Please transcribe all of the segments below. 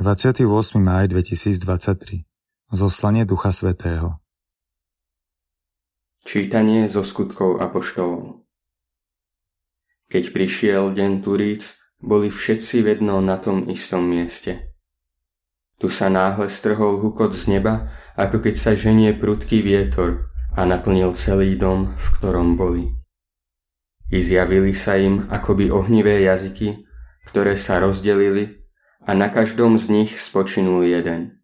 28. máj 2023 Zoslanie Ducha Svetého Čítanie zo skutkov apoštolov Keď prišiel deň Turíc, boli všetci vedno na tom istom mieste. Tu sa náhle strhol hukot z neba, ako keď sa ženie prudký vietor a naplnil celý dom, v ktorom boli. I zjavili sa im akoby ohnivé jazyky, ktoré sa rozdelili a na každom z nich spočinul jeden.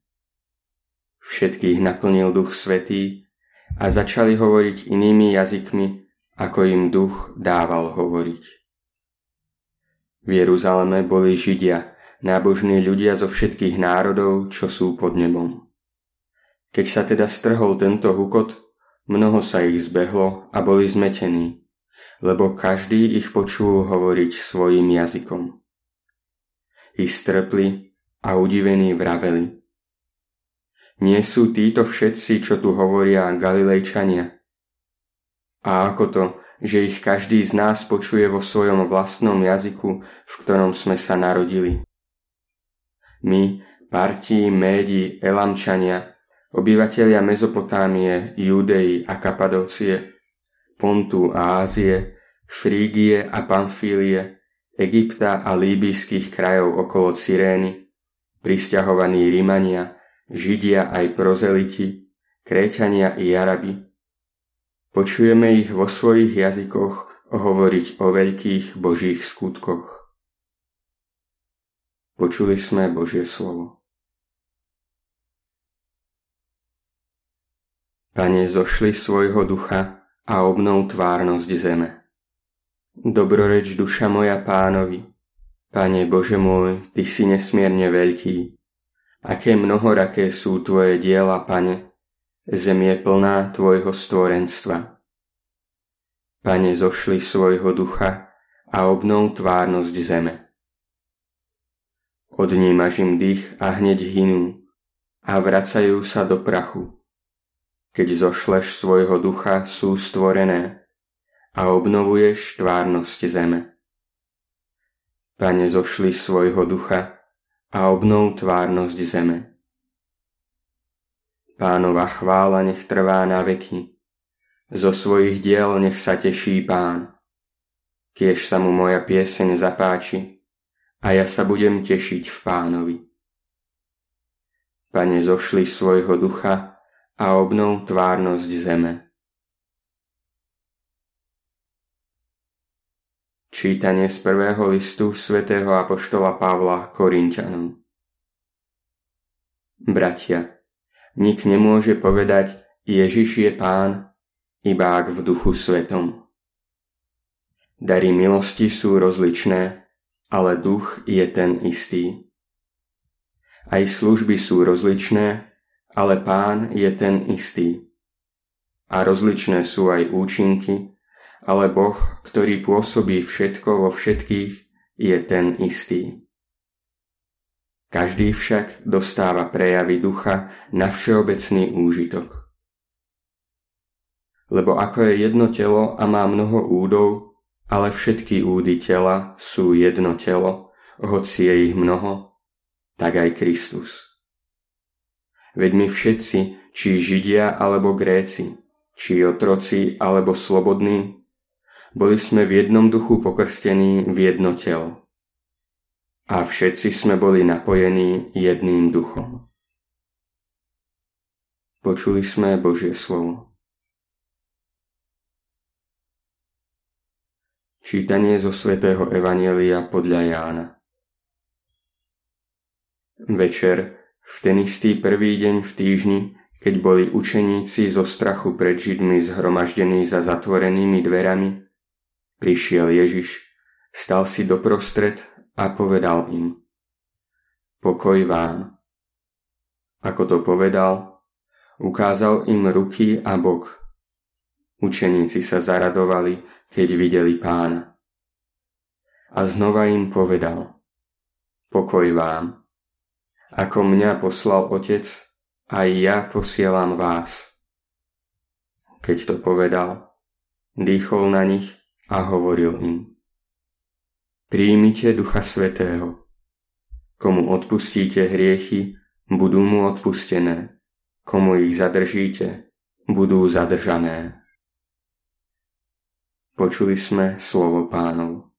Všetkých naplnil duch svetý a začali hovoriť inými jazykmi, ako im duch dával hovoriť. V Jeruzaleme boli Židia, nábožní ľudia zo všetkých národov, čo sú pod nebom. Keď sa teda strhol tento hukot, mnoho sa ich zbehlo a boli zmetení, lebo každý ich počul hovoriť svojim jazykom i strpli a udivení vraveli. Nie sú títo všetci, čo tu hovoria Galilejčania? A ako to, že ich každý z nás počuje vo svojom vlastnom jazyku, v ktorom sme sa narodili? My, Partí, Médi, Elamčania, obyvatelia Mezopotámie, Judei a Kapadócie, Pontu a Ázie, Frígie a Pamfílie, Egypta a líbyjských krajov okolo Cyrény, pristahovaní Rímania, Židia aj prozeliti, Kréťania i Arabi. Počujeme ich vo svojich jazykoch hovoriť o veľkých božích skutkoch. Počuli sme Božie slovo. Pane, zošli svojho ducha a obnov tvárnosť zeme. Dobroreč duša moja pánovi. Pane Bože môj, Ty si nesmierne veľký. Aké mnohoraké sú Tvoje diela, Pane. Zem je plná Tvojho stvorenstva. Pane, zošli svojho ducha a obnov tvárnosť zeme. Odnímaš im dých a hneď hynú a vracajú sa do prachu. Keď zošleš svojho ducha, sú stvorené a obnovuješ tvárnosť zeme. Pane, zošli svojho ducha a obnov tvárnosť zeme. Pánova chvála nech trvá na veky, zo svojich diel nech sa teší pán. Kiež sa mu moja pieseň zapáči a ja sa budem tešiť v pánovi. Pane, zošli svojho ducha a obnov tvárnosť zeme. Čítanie z prvého listu svätého Apoštola Pavla Korintianom Bratia, nik nemôže povedať Ježiš je pán, iba ak v duchu svetom. Dary milosti sú rozličné, ale duch je ten istý. Aj služby sú rozličné, ale pán je ten istý. A rozličné sú aj účinky, ale Boh, ktorý pôsobí všetko vo všetkých, je ten istý. Každý však dostáva prejavy ducha na všeobecný úžitok. Lebo ako je jedno telo a má mnoho údov, ale všetky údy tela sú jedno telo, hoci je ich mnoho, tak aj Kristus. Veď my všetci, či Židia alebo Gréci, či otroci alebo slobodní, boli sme v jednom duchu pokrstení v jedno telo. A všetci sme boli napojení jedným duchom. Počuli sme Božie slovo. Čítanie zo svätého Evanielia podľa Jána Večer, v ten istý prvý deň v týždni, keď boli učeníci zo strachu pred Židmi zhromaždení za zatvorenými dverami, Prišiel Ježiš, stal si doprostred a povedal im Pokoj vám. Ako to povedal, ukázal im ruky a bok. Učeníci sa zaradovali, keď videli pána. A znova im povedal Pokoj vám. Ako mňa poslal Otec, aj ja posielam vás. Keď to povedal, dýchol na nich a hovoril im Príjmite Ducha Svetého. Komu odpustíte hriechy, budú mu odpustené. Komu ich zadržíte, budú zadržané. Počuli sme slovo pánov.